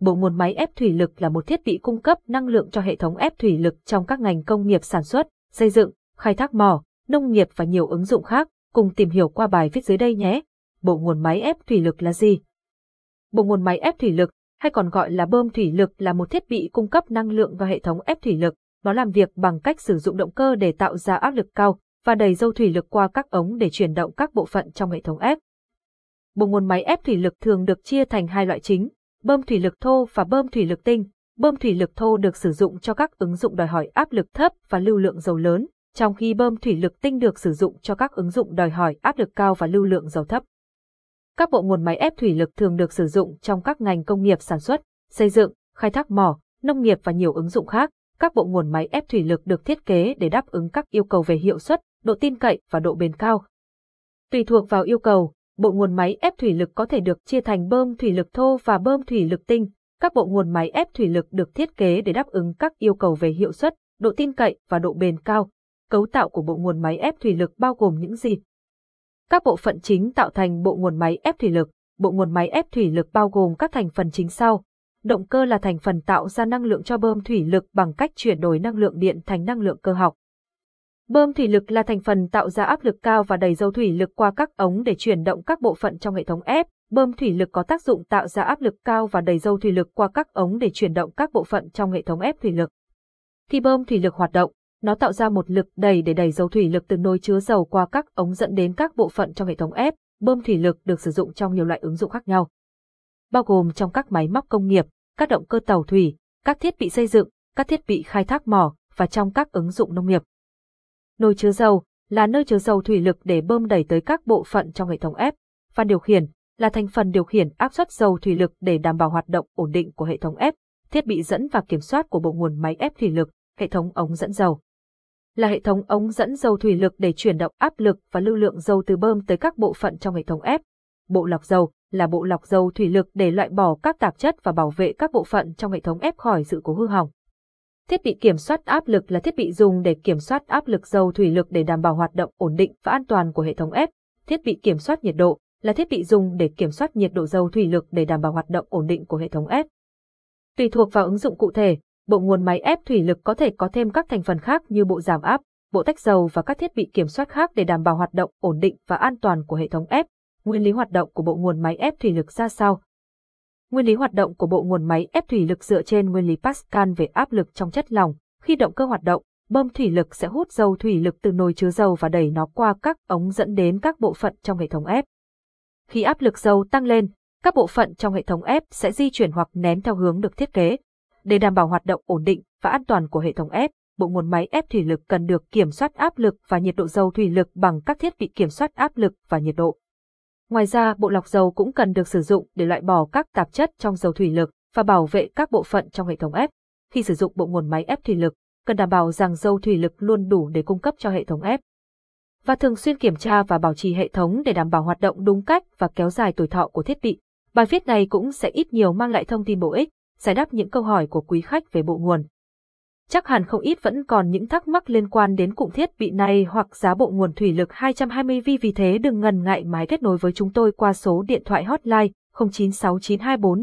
bộ nguồn máy ép thủy lực là một thiết bị cung cấp năng lượng cho hệ thống ép thủy lực trong các ngành công nghiệp sản xuất, xây dựng, khai thác mỏ, nông nghiệp và nhiều ứng dụng khác, cùng tìm hiểu qua bài viết dưới đây nhé. Bộ nguồn máy ép thủy lực là gì? Bộ nguồn máy ép thủy lực, hay còn gọi là bơm thủy lực là một thiết bị cung cấp năng lượng vào hệ thống ép thủy lực. Nó làm việc bằng cách sử dụng động cơ để tạo ra áp lực cao và đẩy dâu thủy lực qua các ống để chuyển động các bộ phận trong hệ thống ép. Bộ nguồn máy ép thủy lực thường được chia thành hai loại chính, bơm thủy lực thô và bơm thủy lực tinh. Bơm thủy lực thô được sử dụng cho các ứng dụng đòi hỏi áp lực thấp và lưu lượng dầu lớn, trong khi bơm thủy lực tinh được sử dụng cho các ứng dụng đòi hỏi áp lực cao và lưu lượng dầu thấp. Các bộ nguồn máy ép thủy lực thường được sử dụng trong các ngành công nghiệp sản xuất, xây dựng, khai thác mỏ, nông nghiệp và nhiều ứng dụng khác. Các bộ nguồn máy ép thủy lực được thiết kế để đáp ứng các yêu cầu về hiệu suất, độ tin cậy và độ bền cao. Tùy thuộc vào yêu cầu, bộ nguồn máy ép thủy lực có thể được chia thành bơm thủy lực thô và bơm thủy lực tinh. Các bộ nguồn máy ép thủy lực được thiết kế để đáp ứng các yêu cầu về hiệu suất, độ tin cậy và độ bền cao. Cấu tạo của bộ nguồn máy ép thủy lực bao gồm những gì? Các bộ phận chính tạo thành bộ nguồn máy ép thủy lực. Bộ nguồn máy ép thủy lực bao gồm các thành phần chính sau. Động cơ là thành phần tạo ra năng lượng cho bơm thủy lực bằng cách chuyển đổi năng lượng điện thành năng lượng cơ học. Bơm thủy lực là thành phần tạo ra áp lực cao và đẩy dầu thủy lực qua các ống để chuyển động các bộ phận trong hệ thống ép. Bơm thủy lực có tác dụng tạo ra áp lực cao và đẩy dầu thủy lực qua các ống để chuyển động các bộ phận trong hệ thống ép thủy lực. Khi bơm thủy lực hoạt động, nó tạo ra một lực đẩy để đẩy dầu thủy lực từ nồi chứa dầu qua các ống dẫn đến các bộ phận trong hệ thống ép. Bơm thủy lực được sử dụng trong nhiều loại ứng dụng khác nhau, bao gồm trong các máy móc công nghiệp, các động cơ tàu thủy, các thiết bị xây dựng, các thiết bị khai thác mỏ và trong các ứng dụng nông nghiệp. Nồi chứa dầu là nơi chứa dầu thủy lực để bơm đẩy tới các bộ phận trong hệ thống ép. Van điều khiển là thành phần điều khiển áp suất dầu thủy lực để đảm bảo hoạt động ổn định của hệ thống ép. Thiết bị dẫn và kiểm soát của bộ nguồn máy ép thủy lực, hệ thống ống dẫn dầu là hệ thống ống dẫn dầu thủy lực để chuyển động áp lực và lưu lượng dầu từ bơm tới các bộ phận trong hệ thống ép. Bộ lọc dầu là bộ lọc dầu thủy lực để loại bỏ các tạp chất và bảo vệ các bộ phận trong hệ thống ép khỏi sự cố hư hỏng. Thiết bị kiểm soát áp lực là thiết bị dùng để kiểm soát áp lực dầu thủy lực để đảm bảo hoạt động ổn định và an toàn của hệ thống ép. Thiết bị kiểm soát nhiệt độ là thiết bị dùng để kiểm soát nhiệt độ dầu thủy lực để đảm bảo hoạt động ổn định của hệ thống ép. Tùy thuộc vào ứng dụng cụ thể, bộ nguồn máy ép thủy lực có thể có thêm các thành phần khác như bộ giảm áp, bộ tách dầu và các thiết bị kiểm soát khác để đảm bảo hoạt động ổn định và an toàn của hệ thống ép. Nguyên lý hoạt động của bộ nguồn máy ép thủy lực ra sao? Nguyên lý hoạt động của bộ nguồn máy ép thủy lực dựa trên nguyên lý Pascal về áp lực trong chất lỏng. Khi động cơ hoạt động, bơm thủy lực sẽ hút dầu thủy lực từ nồi chứa dầu và đẩy nó qua các ống dẫn đến các bộ phận trong hệ thống ép. Khi áp lực dầu tăng lên, các bộ phận trong hệ thống ép sẽ di chuyển hoặc nén theo hướng được thiết kế. Để đảm bảo hoạt động ổn định và an toàn của hệ thống ép, bộ nguồn máy ép thủy lực cần được kiểm soát áp lực và nhiệt độ dầu thủy lực bằng các thiết bị kiểm soát áp lực và nhiệt độ. Ngoài ra, bộ lọc dầu cũng cần được sử dụng để loại bỏ các tạp chất trong dầu thủy lực và bảo vệ các bộ phận trong hệ thống ép. Khi sử dụng bộ nguồn máy ép thủy lực, cần đảm bảo rằng dầu thủy lực luôn đủ để cung cấp cho hệ thống ép. Và thường xuyên kiểm tra và bảo trì hệ thống để đảm bảo hoạt động đúng cách và kéo dài tuổi thọ của thiết bị. Bài viết này cũng sẽ ít nhiều mang lại thông tin bổ ích, giải đáp những câu hỏi của quý khách về bộ nguồn. Chắc hẳn không ít vẫn còn những thắc mắc liên quan đến cụm thiết bị này hoặc giá bộ nguồn thủy lực 220V vì thế đừng ngần ngại máy kết nối với chúng tôi qua số điện thoại hotline 096924